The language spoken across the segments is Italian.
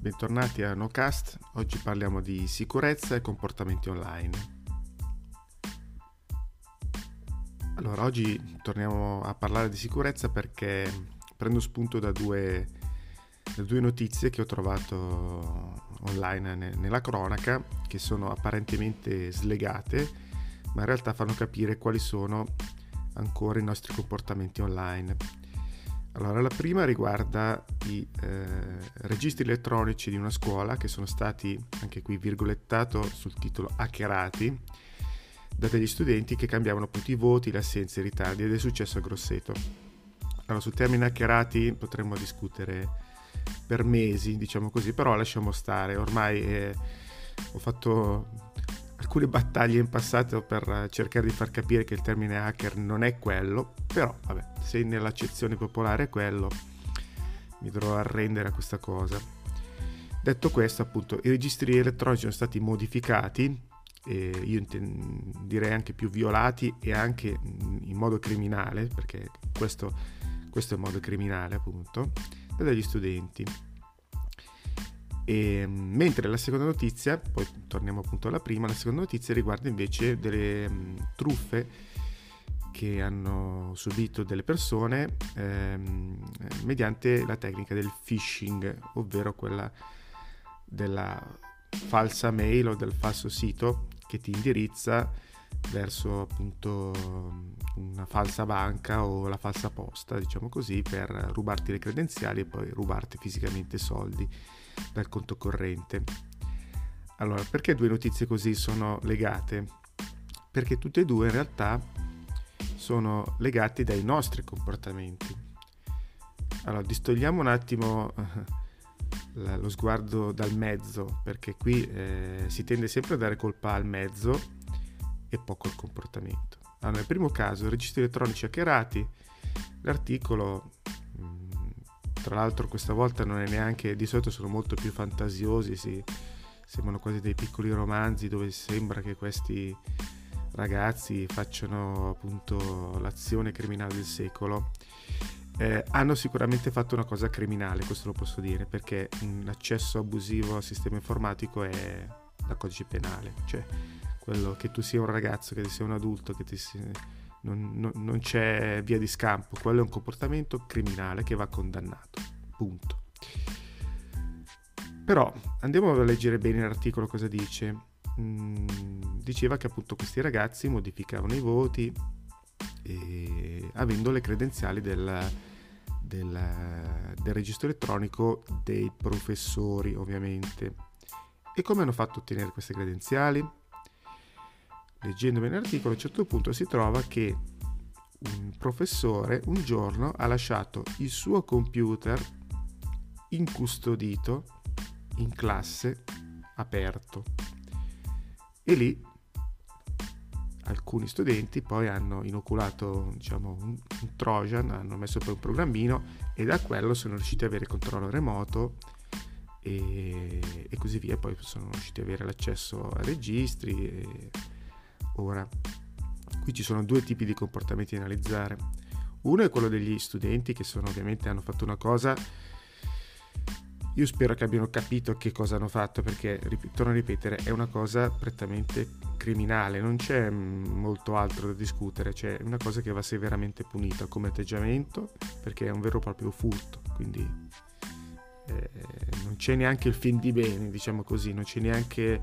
bentornati a NoCast. Oggi parliamo di sicurezza e comportamenti online. Allora, oggi torniamo a parlare di sicurezza perché prendo spunto da due, da due notizie che ho trovato online ne, nella cronaca, che sono apparentemente slegate, ma in realtà fanno capire quali sono ancora i nostri comportamenti online. Allora, la prima riguarda i eh, registri elettronici di una scuola che sono stati, anche qui virgolettato sul titolo, hackerati da degli studenti che cambiavano appunto i voti, le assenze, i ritardi ed è successo a Grosseto. Allora, sul termine hackerati potremmo discutere per mesi, diciamo così, però lasciamo stare, ormai eh, ho fatto alcune battaglie in passato per cercare di far capire che il termine hacker non è quello, però vabbè, se nell'accezione popolare è quello, mi dovrò arrendere a questa cosa. Detto questo, appunto, i registri elettronici sono stati modificati, e io direi anche più violati e anche in modo criminale, perché questo, questo è il modo criminale appunto, dagli studenti. E, mentre la seconda notizia, poi torniamo appunto alla prima, la seconda notizia riguarda invece delle mh, truffe che hanno subito delle persone ehm, mediante la tecnica del phishing, ovvero quella della falsa mail o del falso sito che ti indirizza verso appunto una falsa banca o la falsa posta, diciamo così, per rubarti le credenziali e poi rubarti fisicamente soldi dal conto corrente. Allora, perché due notizie così sono legate? Perché tutte e due in realtà sono legate dai nostri comportamenti. Allora, distogliamo un attimo eh, lo sguardo dal mezzo, perché qui eh, si tende sempre a dare colpa al mezzo e poco al comportamento. Allora, nel primo caso, registri elettronici hackerati, l'articolo tra l'altro questa volta non è neanche, di solito sono molto più fantasiosi, si, sembrano quasi dei piccoli romanzi dove sembra che questi ragazzi facciano appunto l'azione criminale del secolo. Eh, hanno sicuramente fatto una cosa criminale, questo lo posso dire, perché un accesso abusivo al sistema informatico è da codice penale, cioè quello che tu sia un ragazzo, che tu sia un adulto, che ti sia non, non, non c'è via di scampo, quello è un comportamento criminale che va condannato, punto. Però andiamo a leggere bene l'articolo cosa dice. Mm, diceva che appunto questi ragazzi modificavano i voti e, avendo le credenziali del, del, del registro elettronico dei professori ovviamente. E come hanno fatto a ottenere queste credenziali? Leggendo bene l'articolo, a un certo punto si trova che un professore un giorno ha lasciato il suo computer incustodito in classe aperto. E lì alcuni studenti poi hanno inoculato diciamo, un, un trojan, hanno messo poi un programmino e da quello sono riusciti ad avere controllo remoto e, e così via, poi sono riusciti ad avere l'accesso a registri e, Ora, qui ci sono due tipi di comportamenti da analizzare. Uno è quello degli studenti che sono ovviamente hanno fatto una cosa. Io spero che abbiano capito che cosa hanno fatto perché, torno a ripetere, è una cosa prettamente criminale, non c'è molto altro da discutere, cioè è una cosa che va severamente punita come atteggiamento perché è un vero e proprio furto, quindi eh, non c'è neanche il fin di bene, diciamo così, non c'è neanche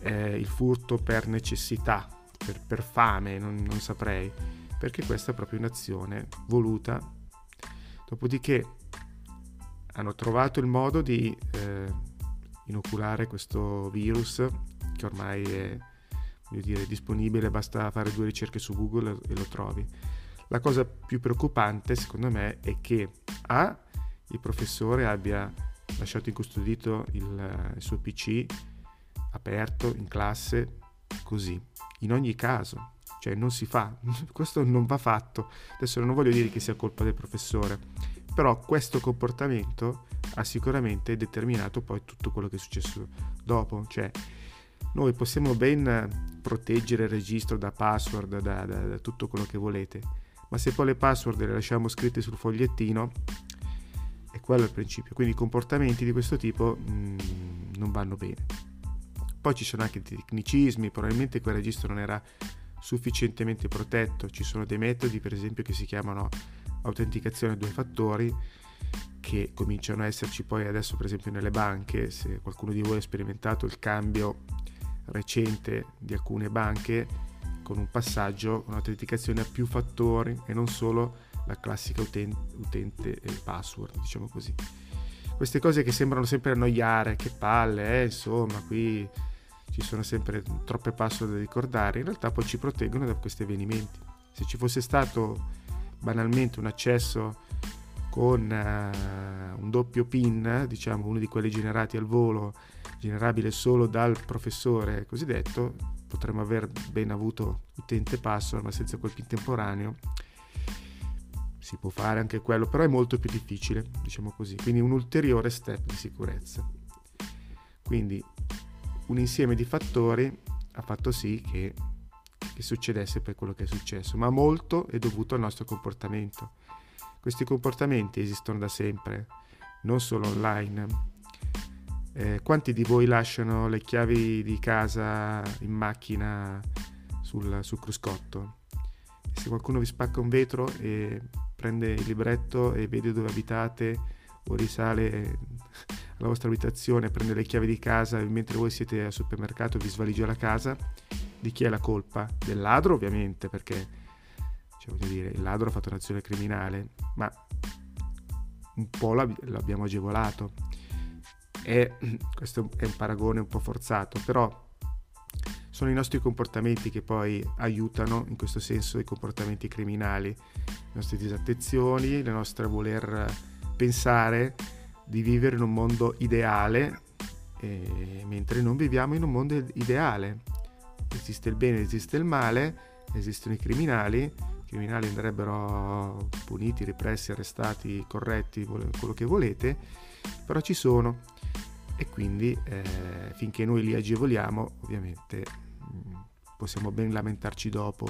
eh, il furto per necessità, per, per fame, non, non, saprei, perché questa è proprio un'azione voluta. Dopodiché hanno trovato il modo di eh, inoculare questo virus che ormai è dire, disponibile, basta fare due ricerche su Google e lo trovi. La cosa più preoccupante secondo me è che A, il professore abbia lasciato incustodito il, il suo PC aperto in classe così. In ogni caso, cioè non si fa, questo non va fatto. Adesso non voglio dire che sia colpa del professore, però questo comportamento ha sicuramente determinato poi tutto quello che è successo dopo, cioè noi possiamo ben proteggere il registro da password, da, da, da tutto quello che volete, ma se poi le password le lasciamo scritte sul fogliettino, quello è il principio. Quindi comportamenti di questo tipo mh, mm, non vanno bene. Poi ci sono anche tecnicismi, probabilmente quel registro non era sufficientemente protetto. Ci sono dei metodi, per esempio, che si chiamano autenticazione due fattori, che cominciano a esserci poi adesso, per esempio, nelle banche. Se qualcuno di voi ha sperimentato il cambio recente di alcune banche con un passaggio, un'autenticazione a più fattori e non solo la classica utente, utente password, diciamo così. Queste cose che sembrano sempre annoiare, che palle, eh, insomma, qui ci sono sempre troppe password da ricordare, in realtà poi ci proteggono da questi avvenimenti. Se ci fosse stato banalmente un accesso con uh, un doppio PIN, diciamo uno di quelli generati al volo, generabile solo dal professore cosiddetto, potremmo aver ben avuto utente password, ma senza quel PIN temporaneo si può fare anche quello, però è molto più difficile, diciamo così, quindi un ulteriore step di sicurezza. Quindi un insieme di fattori ha fatto sì che, che succedesse poi quello che è successo, ma molto è dovuto al nostro comportamento. Questi comportamenti esistono da sempre, non solo online. Eh, quanti di voi lasciano le chiavi di casa in macchina sul, sul cruscotto? Se qualcuno vi spacca un vetro e prende il libretto e vede dove abitate o risale alla vostra abitazione, prende le chiavi di casa e mentre voi siete al supermercato vi svaligia la casa, di chi è la colpa? Del ladro ovviamente, perché cioè, voglio dire, il ladro ha fatto un'azione criminale, ma un po' l'abbiamo agevolato. E questo è un paragone un po' forzato, però sono i nostri comportamenti che poi aiutano in questo senso i comportamenti criminali, le nostre disattenzioni, le nostre voler pensare di vivere in un mondo ideale, eh, mentre non viviamo in un mondo ideale. Esiste il bene, esiste il male, esistono i criminali, i criminali andrebbero puniti, repressi, arrestati, corretti, quello che volete, però ci sono e quindi eh, finché noi li agevoliamo ovviamente possiamo ben lamentarci dopo.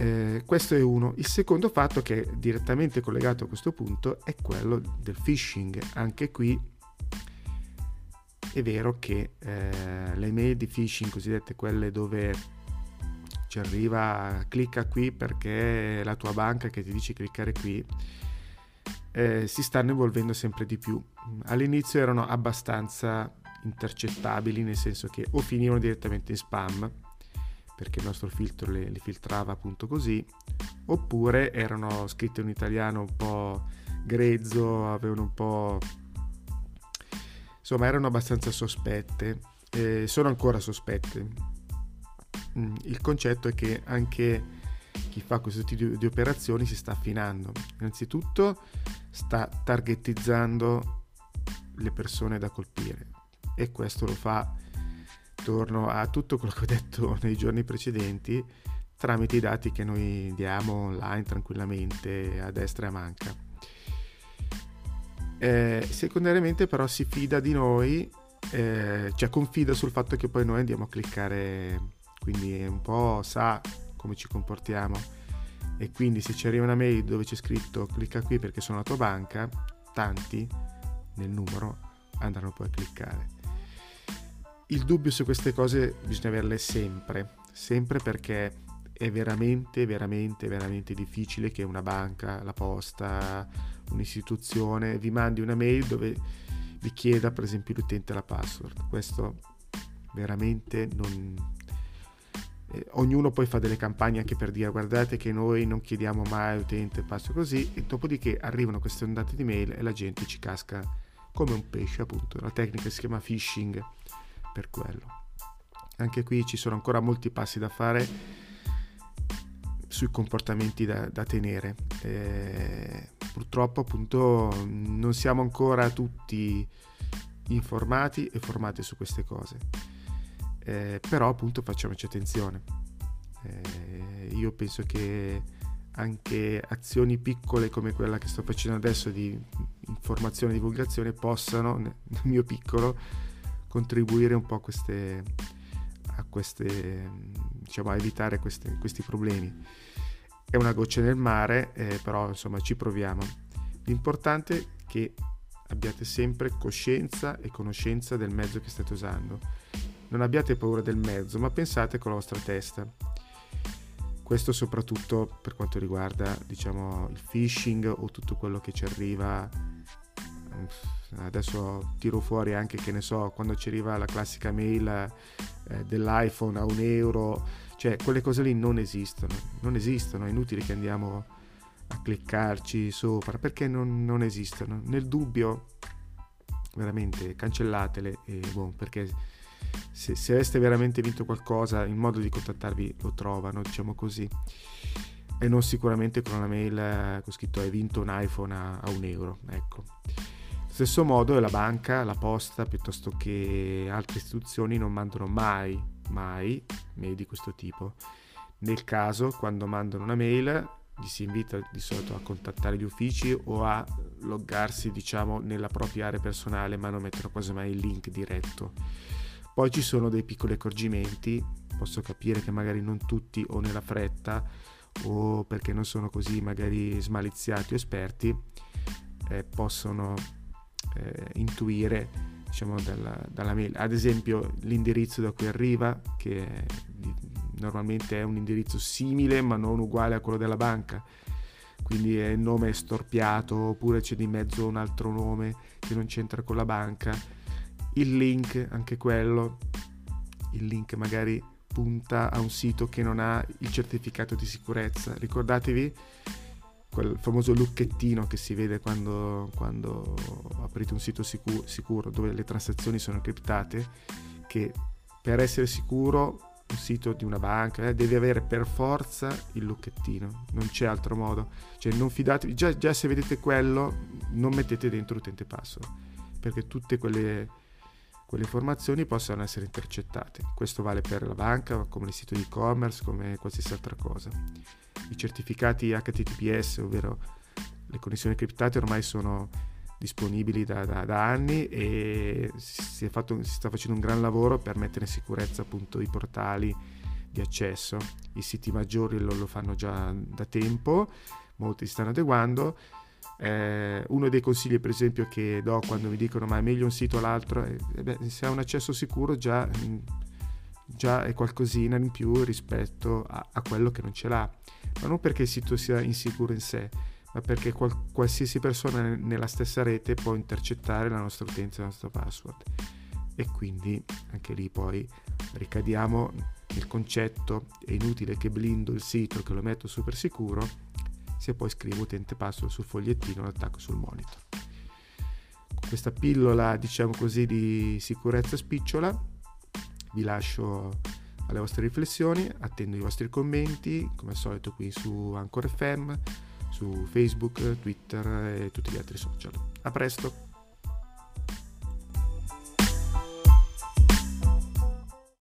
Eh, questo è uno. Il secondo fatto che è direttamente collegato a questo punto è quello del phishing. Anche qui è vero che eh, le mail di phishing, cosiddette quelle dove ci arriva clicca qui perché è la tua banca che ti dice cliccare qui, eh, si stanno evolvendo sempre di più. All'inizio erano abbastanza intercettabili, nel senso che o finivano direttamente in spam, perché il nostro filtro le, le filtrava appunto così, oppure erano scritte in italiano un po' grezzo, avevano un po'... insomma erano abbastanza sospette, eh, sono ancora sospette. Mm, il concetto è che anche chi fa questo tipo di, di operazioni si sta affinando. Innanzitutto sta targetizzando le persone da colpire e questo lo fa, torno a tutto quello che ho detto nei giorni precedenti, tramite i dati che noi diamo online tranquillamente a destra e a manca. Eh, secondariamente però si fida di noi, eh, cioè confida sul fatto che poi noi andiamo a cliccare, quindi un po' sa come ci comportiamo e quindi se ci arriva una mail dove c'è scritto clicca qui perché sono la tua banca, tanti nel numero andranno poi a cliccare il dubbio su queste cose bisogna averle sempre, sempre perché è veramente, veramente, veramente difficile che una banca, la posta, un'istituzione vi mandi una mail dove vi chieda per esempio l'utente la password. Questo veramente non... Eh, ognuno poi fa delle campagne anche per dire guardate che noi non chiediamo mai utente password così e dopodiché arrivano queste ondate di mail e la gente ci casca come un pesce appunto. La tecnica si chiama phishing per quello. Anche qui ci sono ancora molti passi da fare sui comportamenti da, da tenere. Eh, purtroppo appunto non siamo ancora tutti informati e formati su queste cose. Eh, però appunto facciamoci attenzione. Eh, io penso che anche azioni piccole come quella che sto facendo adesso di informazione e divulgazione possano, nel mio piccolo, contribuire un po' a queste, a queste diciamo a evitare queste, questi problemi. È una goccia nel mare, eh, però insomma ci proviamo. L'importante è che abbiate sempre coscienza e conoscenza del mezzo che state usando. Non abbiate paura del mezzo, ma pensate con la vostra testa. Questo soprattutto per quanto riguarda, diciamo, il phishing o tutto quello che ci arriva. Adesso tiro fuori anche, che ne so, quando ci arriva la classica mail eh, dell'iPhone a un euro, cioè quelle cose lì non esistono, non esistono, è inutile che andiamo a cliccarci sopra perché non, non esistono. Nel dubbio, veramente cancellatele e boh, perché se, se, aveste veramente vinto qualcosa, il modo di contattarvi lo trovano, diciamo così. E non sicuramente con una mail eh, con scritto hai vinto un iPhone a, a un euro. Ecco. Stesso modo la banca, la posta, piuttosto che altre istituzioni non mandano mai, mai mail di questo tipo. Nel caso, quando mandano una mail, gli si invita di solito a contattare gli uffici o a loggarsi diciamo nella propria area personale ma non mettono quasi mai il link diretto poi ci sono dei piccoli accorgimenti posso capire che magari non tutti o nella fretta o perché non sono così magari smaliziati o esperti eh, possono eh, intuire diciamo dalla, dalla mail. Ad esempio l'indirizzo da cui arriva che è normalmente è un indirizzo simile ma non uguale a quello della banca. Quindi il nome è storpiato oppure c'è di mezzo un altro nome che non c'entra con la banca. Il link anche quello il link magari punta a un sito che non ha il certificato di sicurezza. Ricordatevi quel famoso lucchettino che si vede quando, quando aprite un sito sicuro, sicuro dove le transazioni sono criptate che per essere sicuro un sito di una banca, eh, devi avere per forza il lucchettino, non c'è altro modo. Cioè non fidatevi, già, già se vedete quello non mettete dentro utente password, perché tutte quelle, quelle informazioni possono essere intercettate. Questo vale per la banca, come il sito di e-commerce, come qualsiasi altra cosa. I certificati HTTPS, ovvero le connessioni criptate, ormai sono disponibili da, da, da anni e si, fatto, si, sta facendo un gran lavoro per mettere in sicurezza appunto i portali di accesso. I siti maggiori lo, lo fanno già da tempo, molti si stanno adeguando. Eh, uno dei consigli per esempio che do quando mi dicono ma è meglio un sito o l'altro, eh, beh, se ha un accesso sicuro già, già è qualcosina in più rispetto a, a quello che non ce l'ha, ma non perché il sito sia insicuro in sé, ma perché qual- qualsiasi persona nella stessa rete può intercettare la nostra utenza e il nostro password. E quindi anche lì poi ricadiamo nel concetto è inutile che blindo il sito, che lo metto super sicuro, se poi scrivo utente password sul fogliettino e lo attacco sul monitor. Questa pillola, diciamo così, di sicurezza spicciola, vi lascio alle vostre riflessioni, attendo i vostri commenti, come al solito qui su Anchor FM su Facebook, Twitter e tutti gli altri social. A presto!